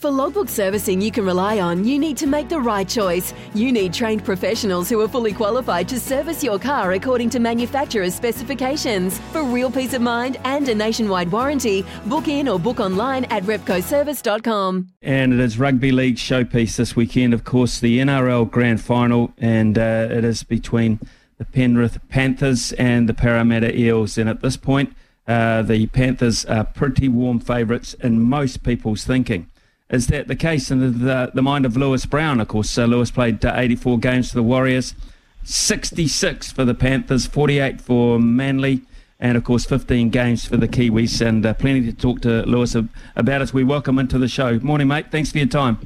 For logbook servicing you can rely on, you need to make the right choice. You need trained professionals who are fully qualified to service your car according to manufacturer's specifications. For real peace of mind and a nationwide warranty, book in or book online at repcoservice.com. And it is rugby league showpiece this weekend, of course, the NRL Grand Final, and uh, it is between the Penrith Panthers and the Parramatta Eels. And at this point, uh, the Panthers are pretty warm favourites in most people's thinking. Is that the case in the, the mind of Lewis Brown? Of course, uh, Lewis played uh, 84 games for the Warriors, 66 for the Panthers, 48 for Manly, and of course 15 games for the Kiwis. And uh, plenty to talk to Lewis about as we welcome into the show. Morning, mate. Thanks for your time.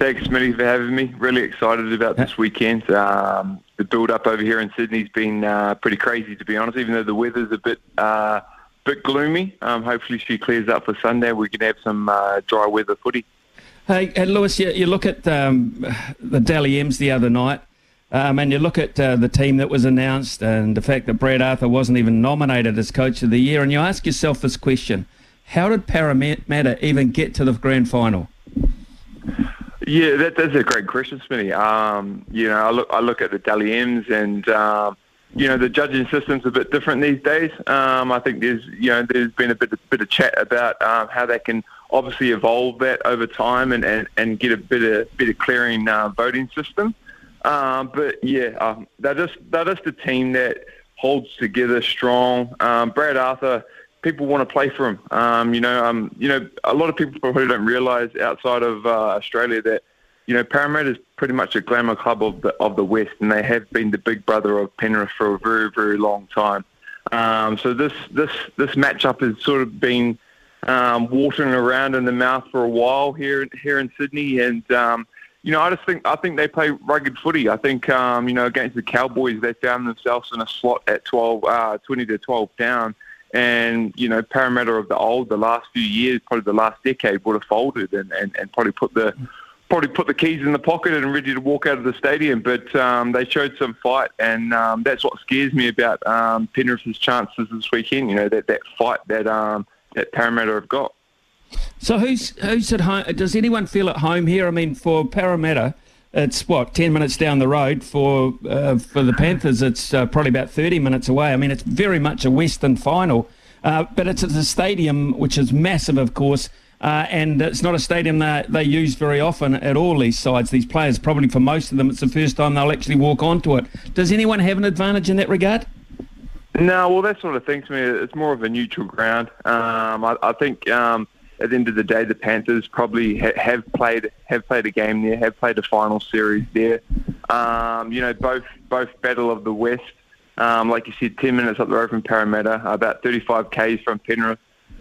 Thanks, Smitty, for having me. Really excited about this weekend. Um, the build-up over here in Sydney's been uh, pretty crazy, to be honest. Even though the weather's a bit uh, bit gloomy, um, hopefully she clears up for Sunday. We can have some uh, dry weather footy. Hey, hey Lewis, you, you look at um, the Dally M's the other night, um, and you look at uh, the team that was announced, and the fact that Brad Arthur wasn't even nominated as Coach of the Year, and you ask yourself this question: How did Parramatta even get to the grand final? Yeah, that, that's a great question, Smitty. Um, you know, I look I look at the Dally M's and. Um, you know the judging system's a bit different these days. Um, I think there's you know there's been a bit of, bit of chat about um, how they can obviously evolve that over time and, and, and get a bit of clearing uh, voting system. Um, but yeah, um, they're just they're just a team that holds together strong. Um, Brad Arthur, people want to play for him. Um, you know, um, you know, a lot of people probably don't realise outside of uh, Australia that you know, Parramatta is pretty much a glamour club of the of the West, and they have been the big brother of Penrith for a very, very long time. So this this this matchup has sort of been um, watering around in the mouth for a while here here in Sydney, and um, you know, I just think I think they play rugged footy. I think um, you know against the Cowboys, they found themselves in a slot at 12, uh, 20 to twelve down. And, you know, Parramatta of the old, the last few years, probably the last decade, would have folded and, and, and probably put the probably put the keys in the pocket and ready to walk out of the stadium. But um, they showed some fight, and um, that's what scares me about um, Penrith's chances this weekend. You know that that fight that um, that Parramatta have got. So who's who's at home? Does anyone feel at home here? I mean, for Parramatta, it's what ten minutes down the road. For uh, for the Panthers, it's uh, probably about thirty minutes away. I mean, it's very much a Western final, uh, but it's at a stadium which is massive, of course. Uh, and it's not a stadium that they use very often at all, these sides, these players. Probably for most of them, it's the first time they'll actually walk onto it. Does anyone have an advantage in that regard? No, well, that sort of thing to me, it's more of a neutral ground. Um, I, I think um, at the end of the day, the Panthers probably ha- have played have played a game there, have played a final series there. Um, you know, both both Battle of the West, um, like you said, 10 minutes up the road from Parramatta, about 35 k's from Penrith.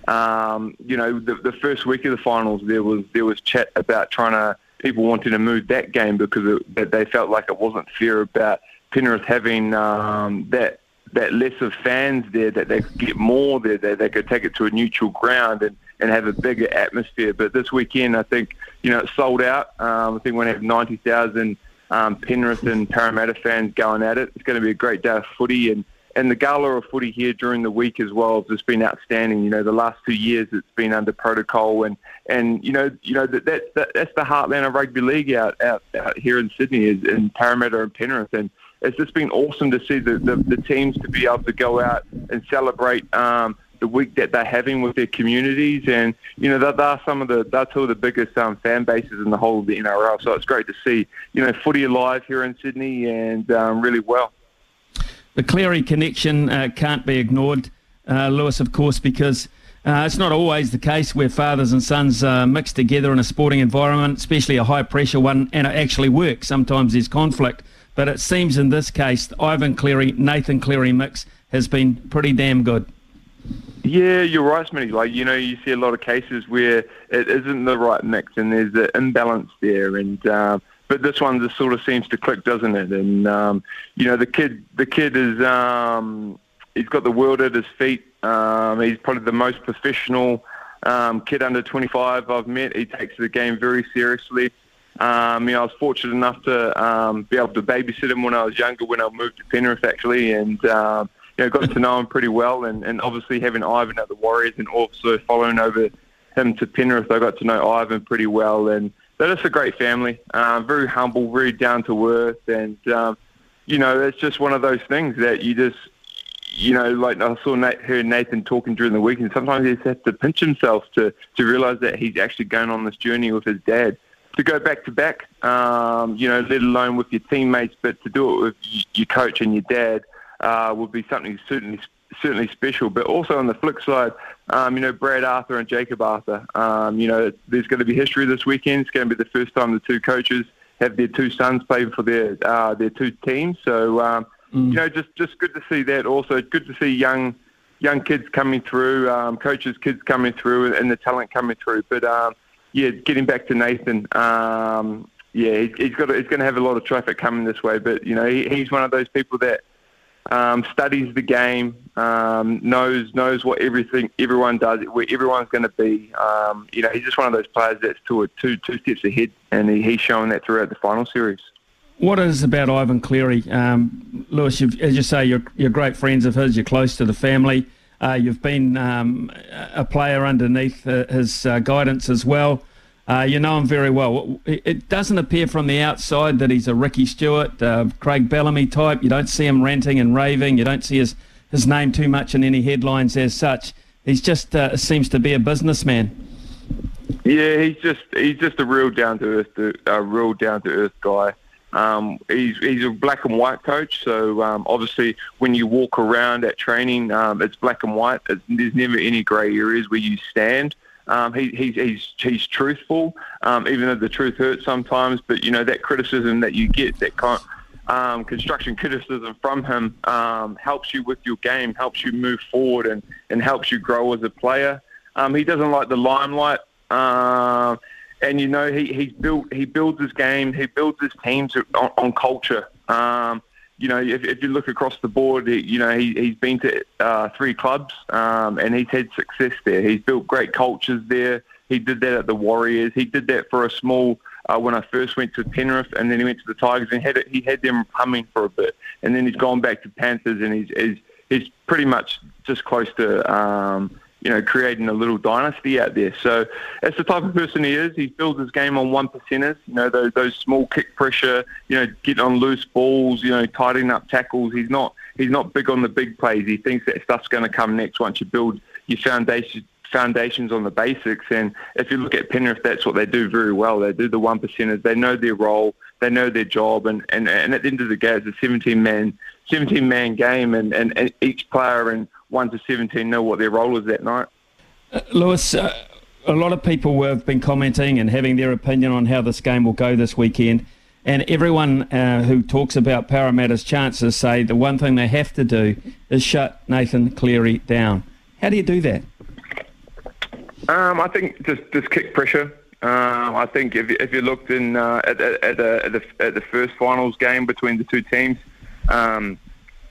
Um, you know, the, the first week of the finals, there was there was chat about trying to people wanting to move that game because it, they felt like it wasn't fair about Penrith having um, that that less of fans there, that they could get more there, that they could take it to a neutral ground and, and have a bigger atmosphere. But this weekend, I think you know it's sold out. Um, I think we're going to have ninety thousand um, Penrith and Parramatta fans going at it. It's going to be a great day of footy and and the gala of footy here during the week as well has just been outstanding. You know, the last two years it's been under protocol, and and you know, you know that, that, that that's the heartland of rugby league out, out out here in Sydney is in Parramatta and Penrith, and it's just been awesome to see the the, the teams to be able to go out and celebrate. Um, the week that they're having with their communities, and you know that are some of the they're two of the biggest um, fan bases in the whole of the NRL. So it's great to see you know footy alive here in Sydney and um, really well the Cleary connection uh, can't be ignored, uh, Lewis, of course, because Uh, it's not always the case where fathers and sons uh, mix together in a sporting environment, especially a high pressure one, and it actually works. Sometimes there's conflict, but it seems in this case, Ivan Cleary, Nathan Cleary mix has been pretty damn good. Yeah, you're right, Smitty. Like, you know, you see a lot of cases where it isn't the right mix and there's an imbalance there. And, um, but this one just sort of seems to click, doesn't it? And, um, you know, the kid, the kid is, um, he's got the world at his feet. Um, he's probably the most professional um, kid under 25 I've met. He takes the game very seriously. Um, you know, I was fortunate enough to um, be able to babysit him when I was younger, when I moved to Penrith actually, and um, you know, got to know him pretty well. And, and obviously having Ivan at the Warriors and also following over him to Penrith, I got to know Ivan pretty well. And they're just a great family, um, very humble, very down to earth, and um, you know, it's just one of those things that you just you know, like I saw Nate, heard Nathan talking during the week, and sometimes he has to pinch himself to to realise that he's actually going on this journey with his dad. To go back to back, um, you know, let alone with your teammates, but to do it with your coach and your dad uh, would be something certainly certainly special. But also on the flip side, um, you know, Brad Arthur and Jakob Arthur. Um, you know, there's going to be history this weekend. It's going to be the first time the two coaches have their two sons play for their uh, their two teams. So um, Mm. You know, just just good to see that. Also, good to see young young kids coming through, um, coaches, kids coming through, and, and the talent coming through. But um, yeah, getting back to Nathan. Um, yeah, he's, he's got. he's going to have a lot of traffic coming this way. But you know, he, he's one of those people that um, studies the game, um, knows knows what everything everyone does, where everyone's going to be. Um, you know, he's just one of those players that's two two two steps ahead, and he, he's showing that throughout the final series. What is about Ivan Cleary, um, Lewis? as you say, you're, you're great friends of his. You're close to the family. Uh, you've been um, a player underneath uh, his uh, guidance as well. Uh, you know him very well. It doesn't appear from the outside that he's a Ricky Stuart, uh, Craig Bellamy type. You don't see him ranting and raving. You don't see his, his name too much in any headlines as such. He's just uh, seems to be a businessman. Yeah, he's just he's just a real down to earth, a real down to earth guy. Um, he's, he's a black and white coach, so um, obviously when you walk around at training, um, it's black and white. There's never any grey areas where you stand. Um, he, he's, he's, truthful, um, even though the truth hurts sometimes. But you know that criticism that you get, that con- um, construction criticism from him, helps you with your game, helps you move forward, and, and helps you grow as a player. He doesn't like the limelight. Uh, and you know he he's built he builds his game, he builds his teams on, on culture. Um, you know, if, if you look across the board, he, you know he he's been to uh, three clubs um, and he's had success there. He's built great cultures there. He did that at the Warriors. He did that for a small uh, when I first went to Penrith, and then he went to the Tigers and had it, he had them humming for a bit, and then he's gone back to Panthers and he's he's, he's pretty much just close to. Um, you know, creating a little dynasty out there. So that's the type of person he is. He builds his game on one percenters, you know, those, those small kick pressure, you know, getting on loose balls, you know, tidying up tackles. He's not he's not big on the big plays. He thinks that stuff's going to come next once you build your foundation foundations on the basics. And if you look at Penrith, that's what they do very well. They do the one percenters. They know their role. They know their job. And, and, and at the end of the day, it's a 17 man 17 man game, and, and, and each player and 1 to 17 know what their role is that night. Uh, Lewis, uh, a lot of people have been commenting and having their opinion on how this game will go this weekend. And everyone uh, who talks about Parramatta's chances say the one thing they have to do is shut Nathan Cleary down. How do you do that? Um, I think just just kick pressure. Um, I think if, if you looked in uh, at, at, at, the, at the first finals game between the two teams, um,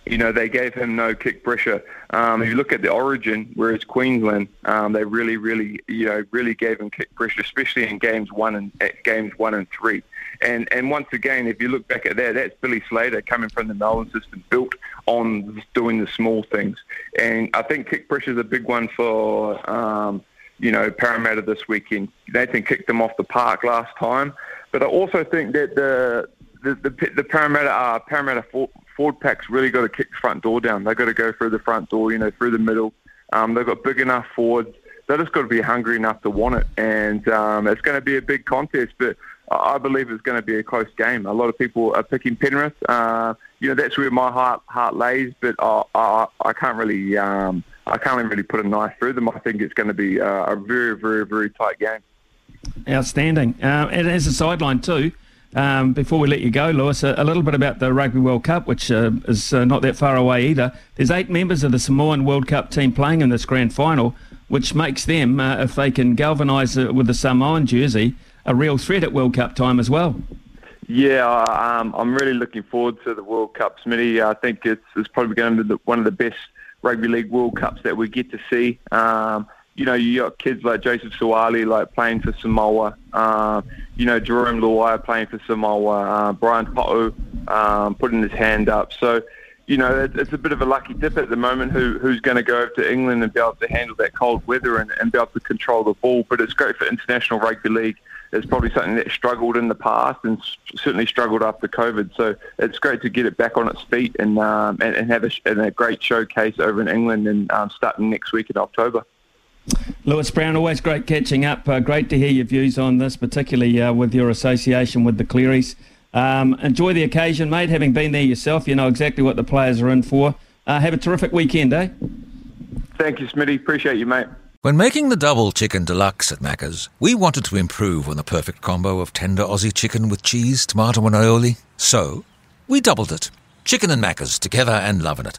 you know, they gave him no kick pressure. Um, if you look at the origin, whereas Queensland, um, they really, really, you know, really gave him kick pressure, especially in games one and games one and three. And and once again, if you look back at that, that's Billy Slater coming from the Melbourne system, built on doing the small things. And I think kick pressure is a big one for, um, you know, Parramatta this weekend. Nathan kicked them off the park last time, but I also think that the the the, the Parramatta uh, Parramatta Ford Pack's really got to kick the front door down. They've got to go through the front door, you know, through the middle. Um, they've got big enough forwards. They've just got to be hungry enough to want it. And um, it's going to be a big contest, but I believe it's going to be a close game. A lot of people are picking Penrith. Uh, you know, that's where my heart heart lays, but I, I, I can't really um, I can't really put a knife through them. I think it's going to be uh, a very, very, very tight game. Outstanding. Uh, and as a sideline too, um, before we let you go, Lewis, a, a, little bit about the Rugby World Cup, which uh, is uh, not that far away either. There's eight members of the Samoan World Cup team playing in this grand final, which makes them, uh, if they can galvanise with the Samoan jersey, a real threat at World Cup time as well. Yeah, um, I'm really looking forward to the World Cup, Smitty. I think it's, it's probably going to be the, one of the best Rugby League World Cups that we get to see. Um, you know, you got kids like Joseph Suaalii like playing for Samoa. Uh, you know, Jarome Luai playing for Samoa. Uh, Brian To'o um, putting his hand up. So, you know, it, it's a bit of a lucky dip at the moment. Who who's going to go to England and be able to handle that cold weather and, and be able to control the ball? But it's great for international rugby league. It's probably something that struggled in the past and certainly struggled after COVID. So it's great to get it back on its feet and um, and, and, have a, and a great showcase over in England and um, starting next week in October. Lewis Brown, always great catching up. Uh, great to hear your views on this, particularly uh, with your association with the Clearys. Um, enjoy the occasion, mate. Having been there yourself, you know exactly what the players are in for. Uh, have a terrific weekend, eh? Thank you, Smitty. Appreciate you, mate. When making the double chicken deluxe at Macca's, we wanted to improve on the perfect combo of tender Aussie chicken with cheese, tomato, and aioli. So, we doubled it. Chicken and Macca's together and loving it.